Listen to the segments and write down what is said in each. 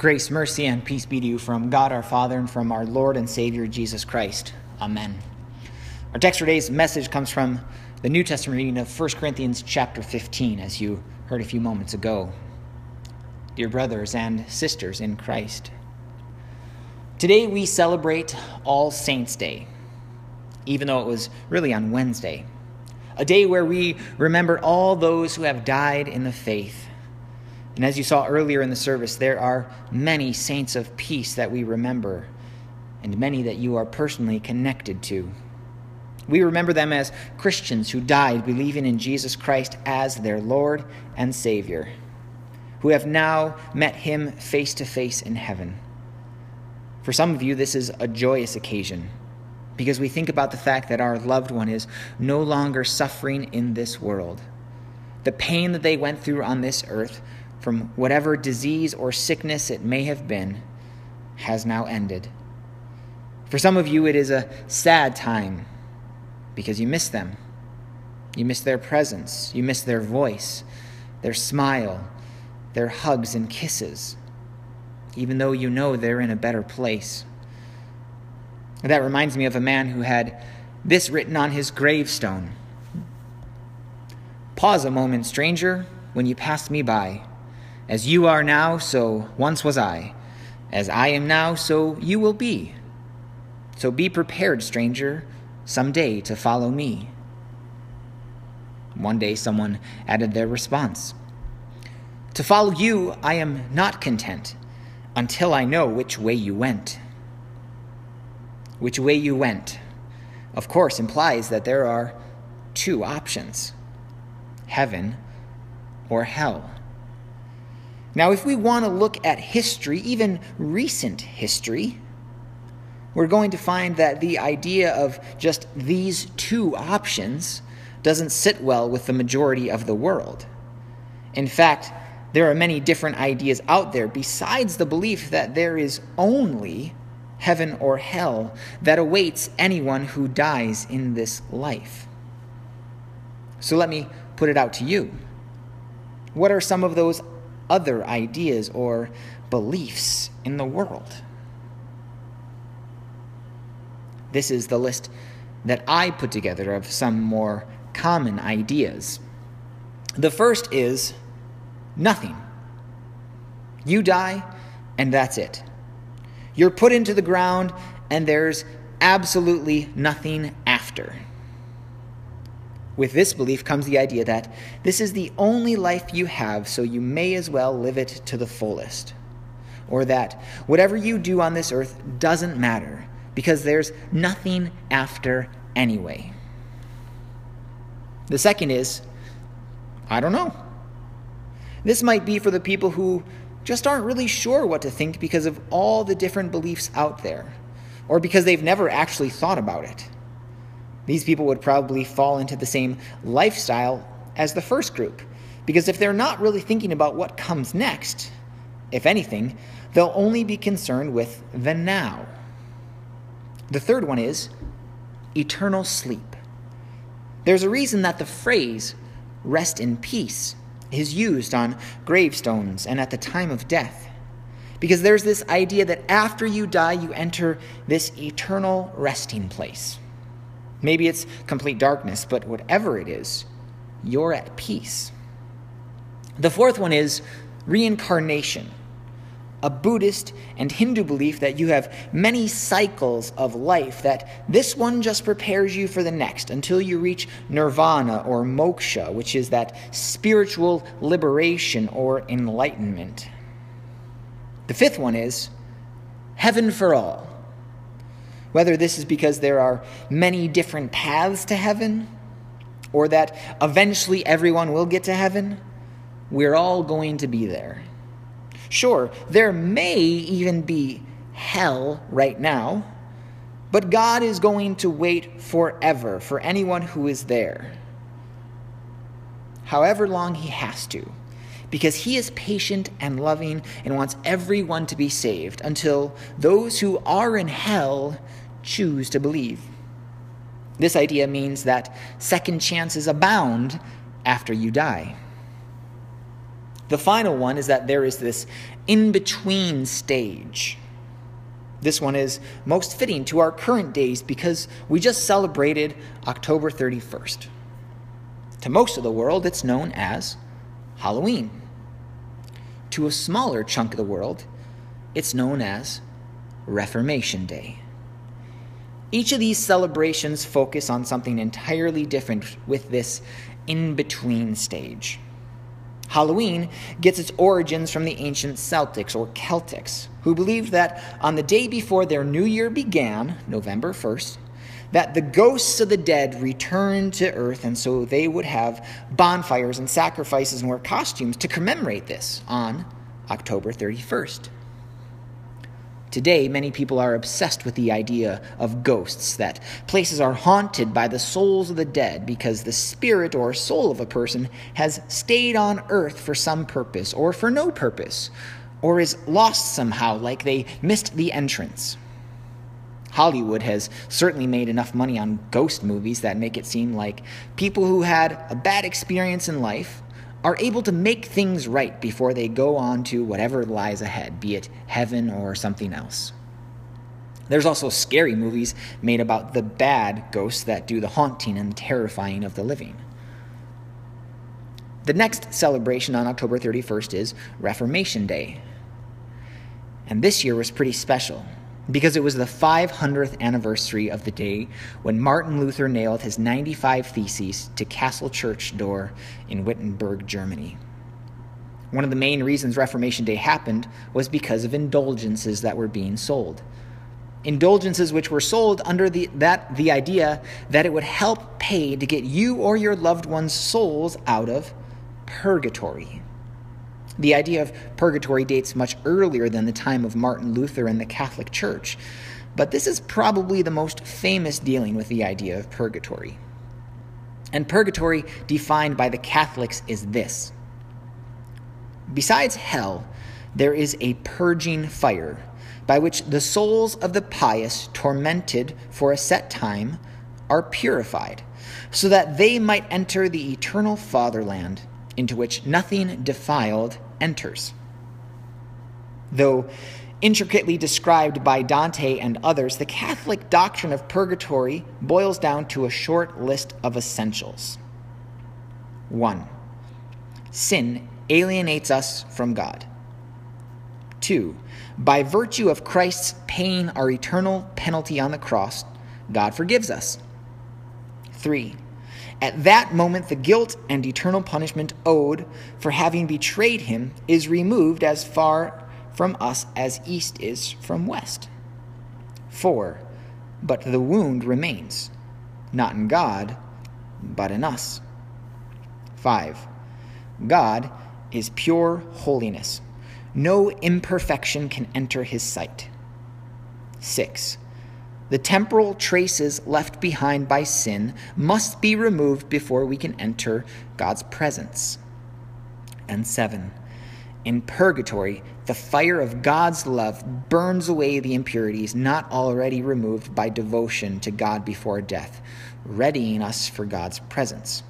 Grace, mercy, and peace be to you from God our Father and from our Lord and Savior Jesus Christ. Amen. Our text for today's message comes from the New Testament reading of 1 Corinthians chapter 15, as you heard a few moments ago. Dear brothers and sisters in Christ, today we celebrate All Saints' Day, even though it was really on Wednesday, a day where we remember all those who have died in the faith and as you saw earlier in the service, there are many saints of peace that we remember, and many that you are personally connected to. We remember them as Christians who died believing in Jesus Christ as their Lord and Savior, who have now met Him face to face in heaven. For some of you, this is a joyous occasion because we think about the fact that our loved one is no longer suffering in this world. The pain that they went through on this earth from whatever disease or sickness it may have been has now ended. For some of you, it is a sad time because you miss them. You miss their presence, you miss their voice, their smile, their hugs and kisses, even though you know they're in a better place. That reminds me of a man who had this written on his gravestone Pause a moment, stranger, when you pass me by. As you are now, so once was I. As I am now, so you will be. So be prepared, stranger, some day to follow me. One day someone added their response To follow you, I am not content until I know which way you went. Which way you went, of course, implies that there are two options heaven or hell. Now, if we want to look at history, even recent history, we're going to find that the idea of just these two options doesn't sit well with the majority of the world. In fact, there are many different ideas out there besides the belief that there is only heaven or hell that awaits anyone who dies in this life. So let me put it out to you. What are some of those other ideas or beliefs in the world. This is the list that I put together of some more common ideas. The first is nothing. You die, and that's it. You're put into the ground, and there's absolutely nothing after. With this belief comes the idea that this is the only life you have, so you may as well live it to the fullest. Or that whatever you do on this earth doesn't matter because there's nothing after anyway. The second is, I don't know. This might be for the people who just aren't really sure what to think because of all the different beliefs out there, or because they've never actually thought about it. These people would probably fall into the same lifestyle as the first group, because if they're not really thinking about what comes next, if anything, they'll only be concerned with the now. The third one is eternal sleep. There's a reason that the phrase rest in peace is used on gravestones and at the time of death. Because there's this idea that after you die, you enter this eternal resting place. Maybe it's complete darkness, but whatever it is, you're at peace. The fourth one is reincarnation, a Buddhist and Hindu belief that you have many cycles of life, that this one just prepares you for the next until you reach nirvana or moksha, which is that spiritual liberation or enlightenment. The fifth one is heaven for all whether this is because there are many different paths to heaven, or that eventually everyone will get to heaven, we're all going to be there. Sure, there may even be hell right now, but God is going to wait forever for anyone who is there. However long He has to, because He is patient and loving and wants everyone to be saved until those who are in hell choose to believe. This idea means that second chances abound after you die. The final one is that there is this in between stage. This one is most fitting to our current days because we just celebrated October 31st. To most of the world, it's known as Halloween. To a smaller chunk of the world, it's known as Reformation Day. Each of these celebrations focus on something entirely different with this in between stage. Halloween gets its origins from the ancient Celtics or Celtics, who believed that on the day before their new year began, November 1st, that the ghosts of the dead returned to earth, and so they would have bonfires and sacrifices and wear costumes to commemorate this on October 31st. Today, many people are obsessed with the idea of ghosts, that places are haunted by the souls of the dead because the spirit or soul of a person has stayed on earth for some purpose or for no purpose, or is lost somehow, like they missed the entrance. Hollywood has certainly made enough money on ghost movies that make it seem like people who had a bad experience in life are able to make things right before they go on to whatever lies ahead, be it heaven or something else. There's also scary movies made about the bad ghosts that do the haunting and terrifying of the living. The next celebration on October 31st is Reformation Day. And this year was pretty special because it was the 500th anniversary of the day when Martin Luther nailed his 95 Theses to Castle Church door in Wittenberg, Germany. One of the main reasons Reformation Day happened was because of indulgences that were being sold. Indulgences which were sold under the, that, the idea that it would help pay to get you or your loved one's souls out of purgatory. The idea of purgatory dates much earlier than the time of Martin Luther and the Catholic Church, but this is probably the most famous dealing with the idea of purgatory. And purgatory, defined by the Catholics, is this Besides hell, there is a purging fire by which the souls of the pious, tormented for a set time, are purified, so that they might enter the eternal fatherland into which nothing defiled enters. Though intricately described by Dante and others, the Catholic doctrine of purgatory boils down to a short list of essentials. 1. Sin alienates us from God. 2. By virtue of Christ's paying our eternal penalty on the cross, God forgives us. 3. At that moment, the guilt and eternal punishment owed for having betrayed him is removed as far from us as east is from west. 4. But the wound remains, not in God, but in us. 5. God is pure holiness. No imperfection can enter his sight. 6. The temporal traces left behind by sin must be removed before we can enter God's presence. And seven, in purgatory, the fire of God's love burns away the impurities not already removed by devotion to God before death, readying us for God's presence.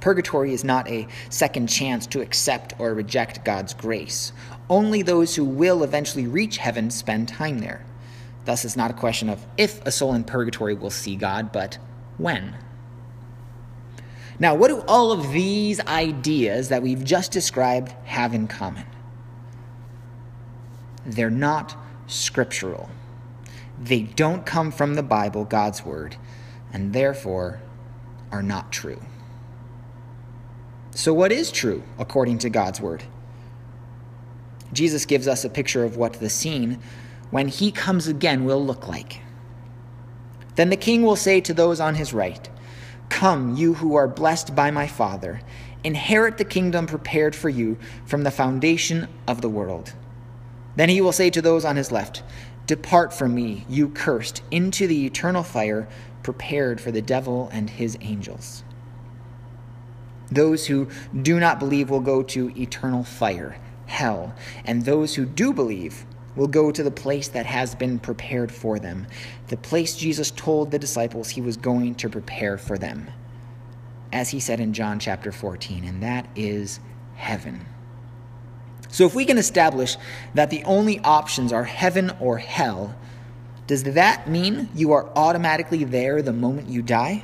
Purgatory is not a second chance to accept or reject God's grace. Only those who will eventually reach heaven spend time there. Thus, it's not a question of if a soul in purgatory will see God, but when. Now, what do all of these ideas that we've just described have in common? They're not scriptural. They don't come from the Bible, God's Word, and therefore are not true. So, what is true according to God's Word? Jesus gives us a picture of what the scene when he comes again will look like. Then the king will say to those on his right, Come, you who are blessed by my Father, inherit the kingdom prepared for you from the foundation of the world. Then he will say to those on his left, Depart from me, you cursed, into the eternal fire prepared for the devil and his angels. Those who do not believe will go to eternal fire, hell, and those who do believe will go to the place that has been prepared for them, the place Jesus told the disciples he was going to prepare for them. As he said in John chapter 14, and that is heaven. So, if we can establish that the only options are heaven or hell, does that mean you are automatically there the moment you die?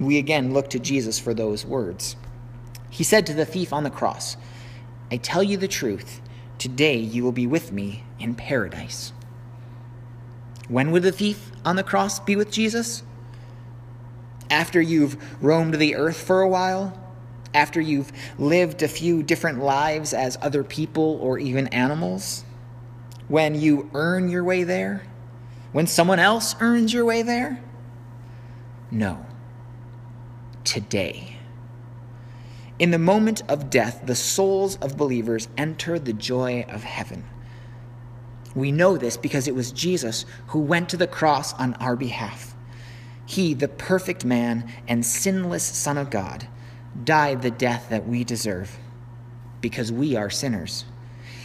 We again look to Jesus for those words. He said to the thief on the cross, I tell you the truth, today you will be with me in paradise. When would the thief on the cross be with Jesus? After you've roamed the earth for a while? After you've lived a few different lives as other people or even animals? When you earn your way there? When someone else earns your way there? No. Today. In the moment of death, the souls of believers enter the joy of heaven. We know this because it was Jesus who went to the cross on our behalf. He, the perfect man and sinless Son of God, died the death that we deserve because we are sinners.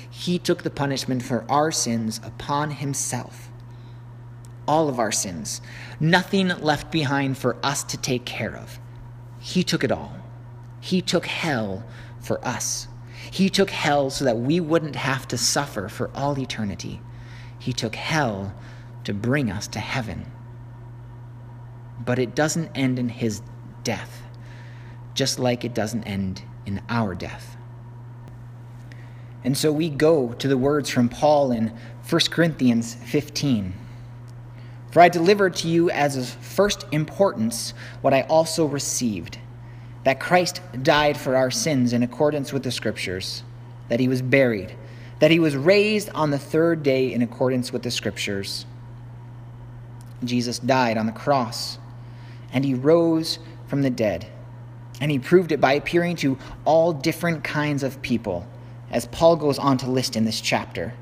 He took the punishment for our sins upon himself. All of our sins, nothing left behind for us to take care of. He took it all. He took hell for us. He took hell so that we wouldn't have to suffer for all eternity. He took hell to bring us to heaven. But it doesn't end in his death, just like it doesn't end in our death. And so we go to the words from Paul in 1 Corinthians 15. For I delivered to you as of first importance what I also received that Christ died for our sins in accordance with the Scriptures, that he was buried, that he was raised on the third day in accordance with the Scriptures. Jesus died on the cross, and he rose from the dead. And he proved it by appearing to all different kinds of people, as Paul goes on to list in this chapter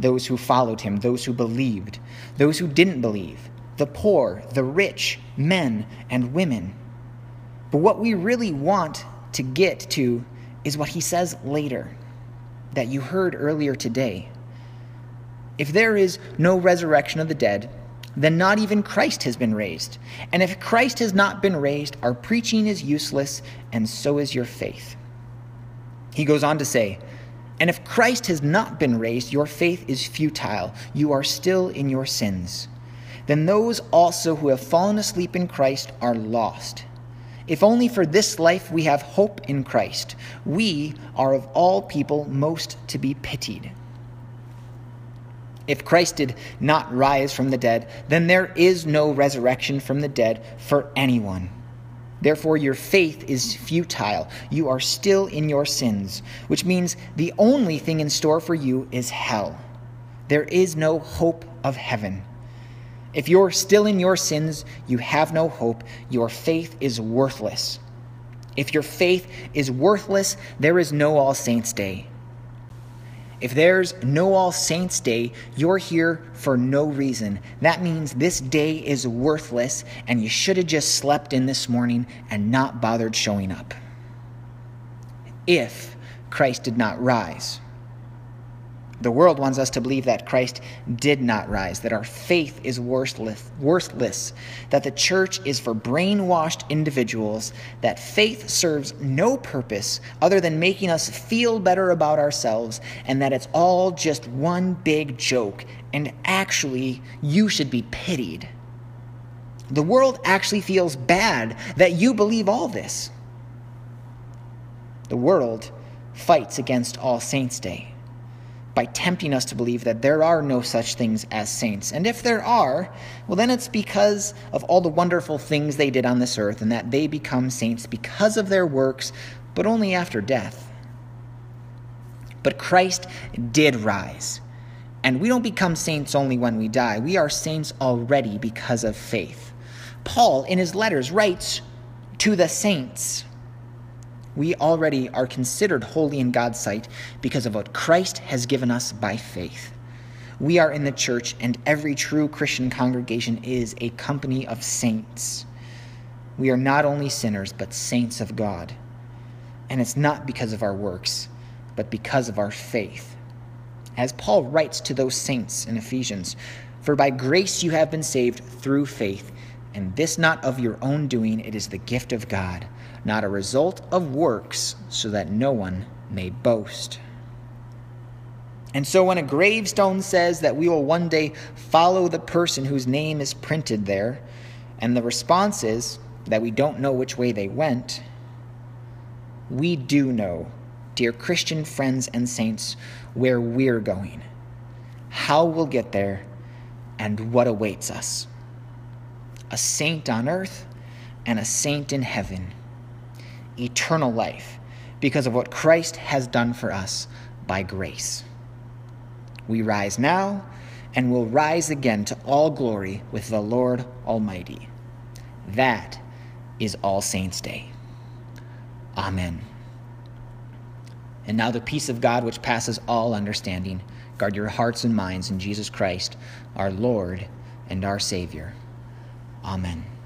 those who followed him, those who believed, those who didn't believe, the poor, the rich, men and women but what we really want to get to is what he says later that you heard earlier today. If there is no resurrection of the dead, then not even Christ has been raised. And if Christ has not been raised, our preaching is useless, and so is your faith. He goes on to say, And if Christ has not been raised, your faith is futile. You are still in your sins. Then those also who have fallen asleep in Christ are lost. If only for this life we have hope in Christ, we are of all people most to be pitied. If Christ did not rise from the dead, then there is no resurrection from the dead for anyone. Therefore, your faith is futile. You are still in your sins, which means the only thing in store for you is hell. There is no hope of heaven. If you're still in your sins, you have no hope. Your faith is worthless. If your faith is worthless, there is no All Saints' Day. If there's no All Saints' Day, you're here for no reason. That means this day is worthless, and you should have just slept in this morning and not bothered showing up. If Christ did not rise. The world wants us to believe that Christ did not rise, that our faith is worthless, worthless, that the church is for brainwashed individuals, that faith serves no purpose other than making us feel better about ourselves, and that it's all just one big joke, and actually, you should be pitied. The world actually feels bad that you believe all this. The world fights against All Saints' Day by tempting us to believe that there are no such things as saints. And if there are, well, then it's because of all the wonderful things they did on this earth and that they become saints because of their works, but only after death. But Christ did rise. And we don't become saints only when we die. We are saints already because of faith. Paul, in his letters, writes to the saints we already are considered holy in God's sight because of what Christ has given us by faith. We are in the church, and every true Christian congregation is a company of saints. We are not only sinners, but saints of God. And it's not because of our works, but because of our faith. As Paul writes to those saints in Ephesians, For by grace you have been saved through faith, and this not of your own doing, it is the gift of God not a result of works, so that no one may boast. And so, when a gravestone says that we will one day follow the person whose name is printed there, and the response is that we don't know which way they went, we do know, dear Christian friends and saints, where we're going, how we'll get there, and what awaits us. A saint on earth and a saint in heaven. Eternal life because of what Christ has done for us by grace. We rise now and will rise again to all glory with the Lord Almighty. That is All Saints' Day. Amen. And now the peace of God, which passes all understanding, guard your hearts and minds in Jesus Christ, our Lord and our Savior. Amen.